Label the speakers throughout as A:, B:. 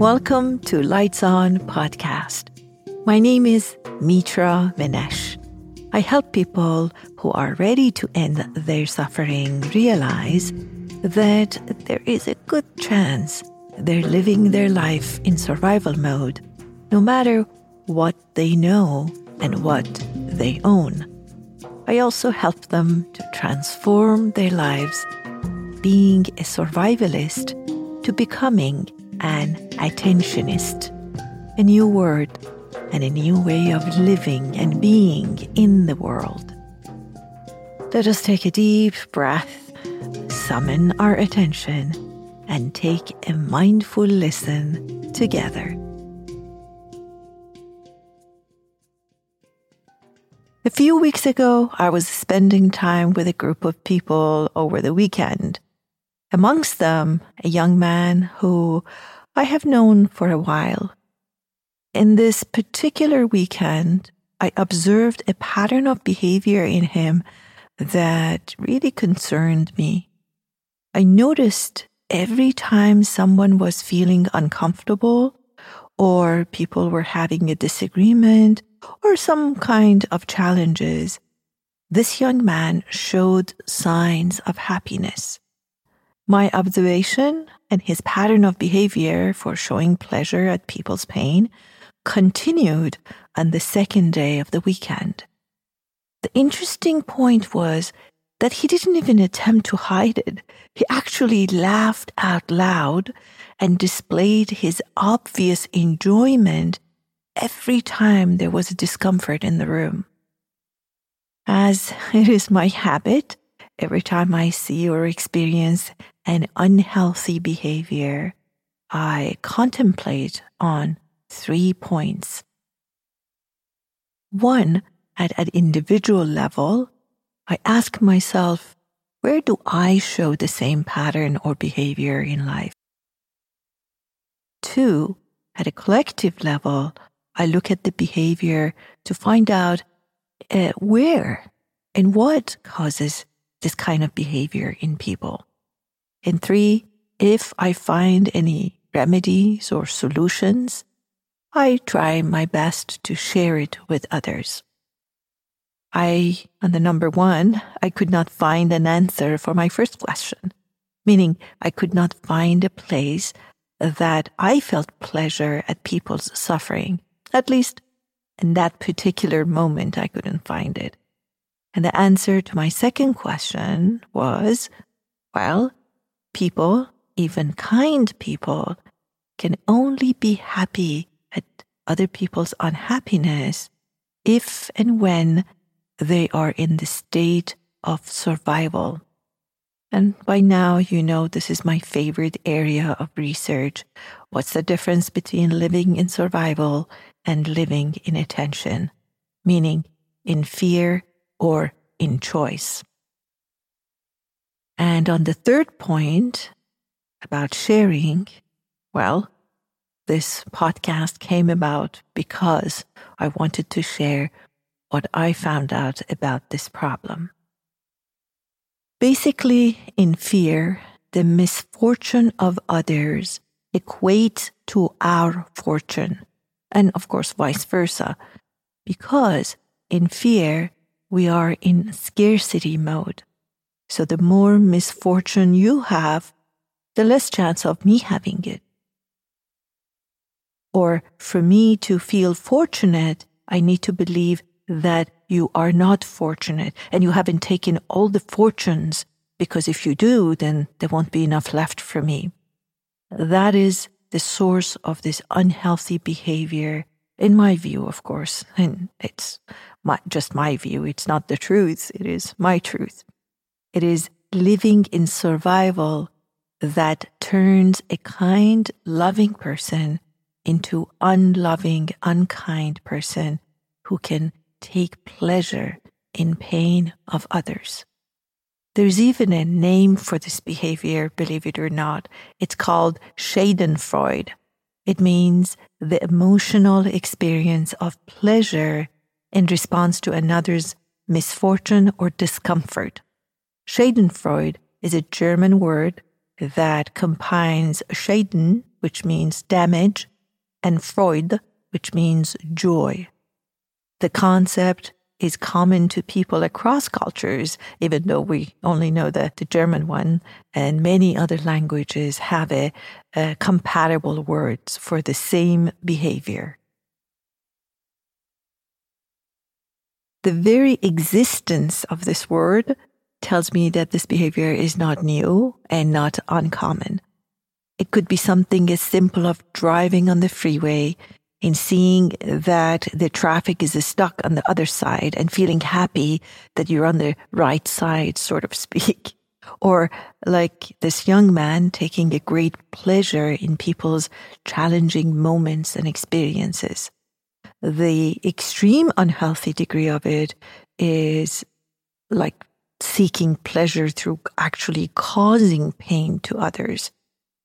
A: Welcome to Lights On podcast. My name is Mitra Manesh. I help people who are ready to end their suffering realize that there is a good chance they're living their life in survival mode, no matter what they know and what they own. I also help them to transform their lives, being a survivalist to becoming an attentionist. A new word and a new way of living and being in the world. Let us take a deep breath, summon our attention, and take a mindful listen together. A few weeks ago, I was spending time with a group of people over the weekend. Amongst them, a young man who I have known for a while. In this particular weekend, I observed a pattern of behavior in him that really concerned me. I noticed every time someone was feeling uncomfortable or people were having a disagreement or some kind of challenges, this young man showed signs of happiness. My observation and his pattern of behavior for showing pleasure at people's pain continued on the second day of the weekend. The interesting point was that he didn't even attempt to hide it. He actually laughed out loud and displayed his obvious enjoyment every time there was a discomfort in the room. As it is my habit, every time I see or experience an unhealthy behavior, I contemplate on three points. One, at an individual level, I ask myself, where do I show the same pattern or behavior in life? Two, at a collective level, I look at the behavior to find out uh, where and what causes this kind of behavior in people. And three, if I find any remedies or solutions, I try my best to share it with others. I, on the number one, I could not find an answer for my first question, meaning I could not find a place that I felt pleasure at people's suffering. At least in that particular moment, I couldn't find it. And the answer to my second question was, well, people, even kind people, can only be happy at other people's unhappiness if and when they are in the state of survival. And by now, you know this is my favorite area of research. What's the difference between living in survival and living in attention, meaning in fear or in choice? And on the third point about sharing, well, this podcast came about because I wanted to share what I found out about this problem. Basically, in fear, the misfortune of others equates to our fortune, and of course, vice versa, because in fear, we are in scarcity mode. So the more misfortune you have, the less chance of me having it. Or for me to feel fortunate, I need to believe that you are not fortunate and you haven't taken all the fortunes because if you do, then there won't be enough left for me. That is the source of this unhealthy behavior, in my view, of course. And it's my, just my view. It's not the truth. It is my truth. It is living in survival that turns a kind, loving person into unloving, unkind person who can take pleasure in pain of others. There's even a name for this behavior, believe it or not. It's called Schadenfreude. It means the emotional experience of pleasure in response to another's misfortune or discomfort. Schadenfreude is a German word that combines Schaden, which means damage, and Freude, which means joy. The concept is common to people across cultures, even though we only know the, the German one, and many other languages have a, a uh, compatible words for the same behavior. The very existence of this word tells me that this behavior is not new and not uncommon. It could be something as simple as driving on the freeway and seeing that the traffic is stuck on the other side and feeling happy that you're on the right side, sort of speak. Or like this young man taking a great pleasure in people's challenging moments and experiences. The extreme unhealthy degree of it is like seeking pleasure through actually causing pain to others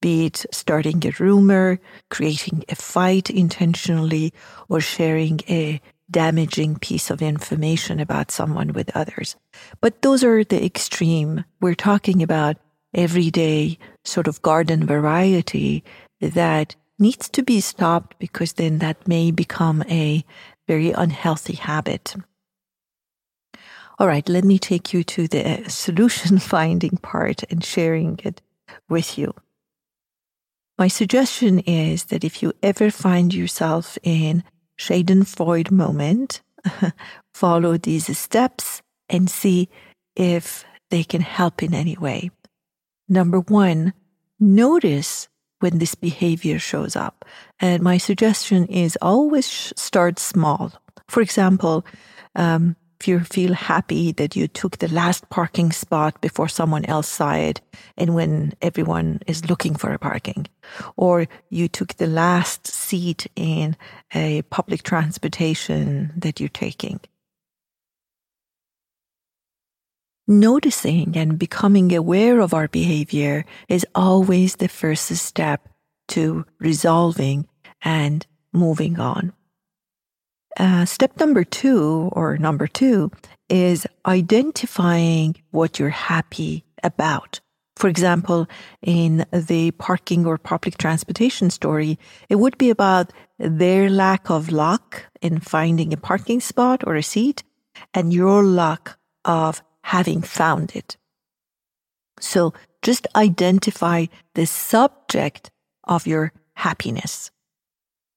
A: be it starting a rumor, creating a fight intentionally, or sharing a damaging piece of information about someone with others. But those are the extreme. We're talking about everyday sort of garden variety that needs to be stopped because then that may become a very unhealthy habit. All right, let me take you to the solution finding part and sharing it with you. My suggestion is that if you ever find yourself in Schadenfreude moment, follow these steps and see if they can help in any way. Number one, notice when this behavior shows up. And my suggestion is always start small. For example, um, if you feel happy that you took the last parking spot before someone else saw it and when everyone is looking for a parking, or you took the last seat in a public transportation that you're taking. Noticing and becoming aware of our behavior is always the first step to resolving and moving on. Uh, step number two, or number two, is identifying what you're happy about. For example, in the parking or public transportation story, it would be about their lack of luck in finding a parking spot or a seat and your luck of having found it. So just identify the subject of your happiness.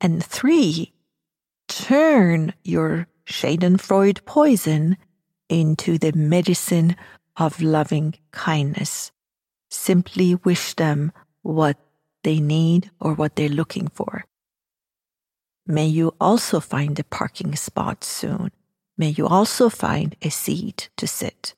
A: And three turn your Schadenfreude poison into the medicine of loving kindness. Simply wish them what they need or what they're looking for. May you also find a parking spot soon. May you also find a seat to sit.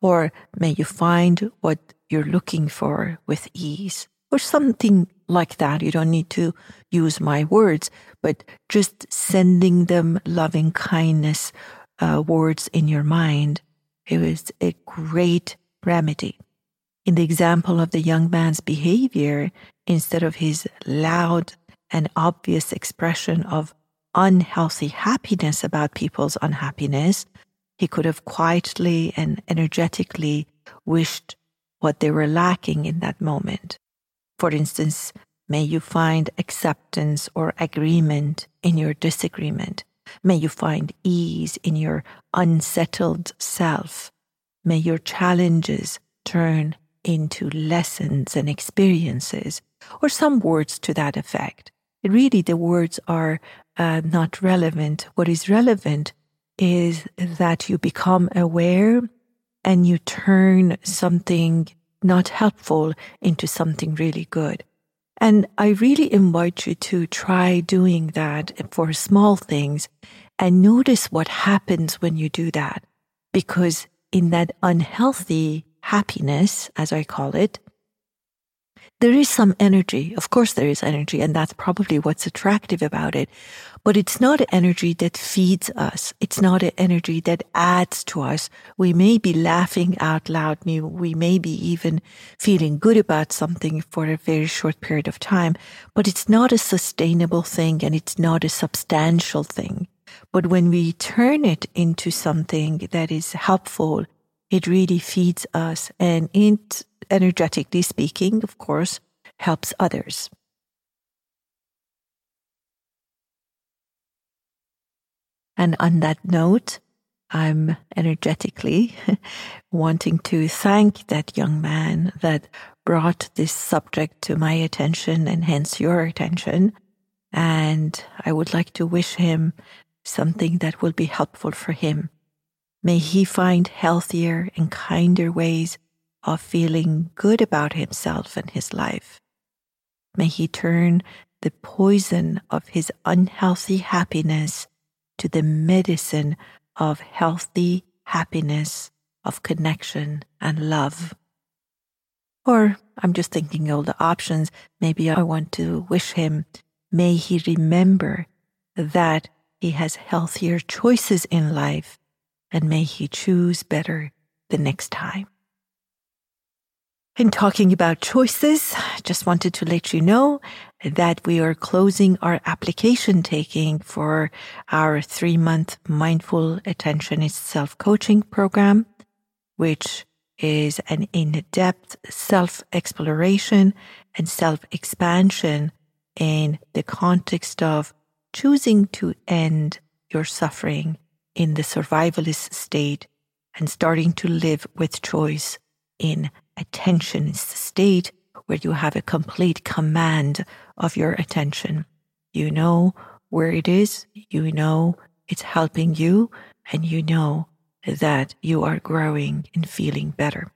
A: Or may you find what you're looking for with ease or something like that. You don't need to use my words, but just sending them loving kindness uh, words in your mind. It was a great remedy. In the example of the young man's behavior, instead of his loud and obvious expression of unhealthy happiness about people's unhappiness, he could have quietly and energetically wished what they were lacking in that moment. For instance, may you find acceptance or agreement in your disagreement. May you find ease in your unsettled self. May your challenges turn into lessons and experiences, or some words to that effect. Really, the words are uh, not relevant. What is relevant is that you become aware and you turn something not helpful into something really good. And I really invite you to try doing that for small things and notice what happens when you do that. Because in that unhealthy happiness, as I call it, there is some energy. Of course, there is energy, and that's probably what's attractive about it. But it's not energy that feeds us. It's not an energy that adds to us. We may be laughing out loud. We may be even feeling good about something for a very short period of time, but it's not a sustainable thing and it's not a substantial thing. But when we turn it into something that is helpful, it really feeds us and it, energetically speaking, of course, helps others. And on that note, I'm energetically wanting to thank that young man that brought this subject to my attention and hence your attention. And I would like to wish him something that will be helpful for him. May he find healthier and kinder ways of feeling good about himself and his life. May he turn the poison of his unhealthy happiness to the medicine of healthy happiness, of connection and love. Or I'm just thinking all the options. Maybe I want to wish him, may he remember that he has healthier choices in life and may he choose better the next time. In talking about choices, just wanted to let you know that we are closing our application taking for our three month mindful attentionist self coaching program, which is an in depth self exploration and self expansion in the context of choosing to end your suffering in the survivalist state and starting to live with choice in attention is the state where you have a complete command of your attention. You know where it is, you know it's helping you, and you know that you are growing and feeling better.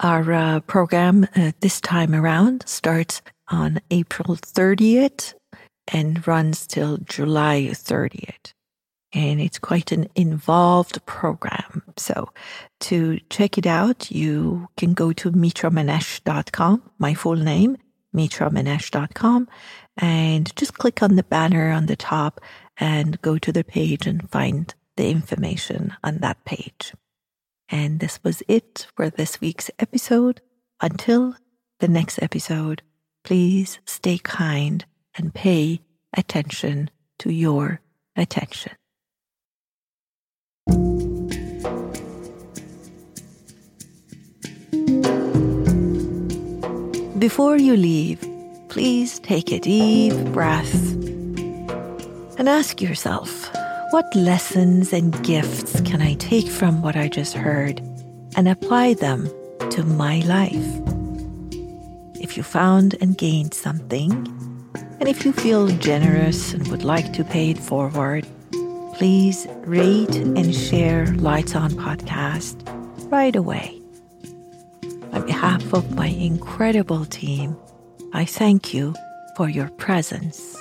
A: Our uh, program uh, this time around starts on April 30th and runs till July 30th and it's quite an involved program. So to check it out, you can go to mitramanesh.com, my full name, mitramanesh.com, and just click on the banner on the top and go to the page and find the information on that page. And this was it for this week's episode. Until the next episode, please stay kind and pay attention to your attention. Before you leave, please take a deep breath and ask yourself what lessons and gifts can I take from what I just heard and apply them to my life? If you found and gained something, and if you feel generous and would like to pay it forward, please rate and share Lights On Podcast right away. Behalf of my incredible team, I thank you for your presence.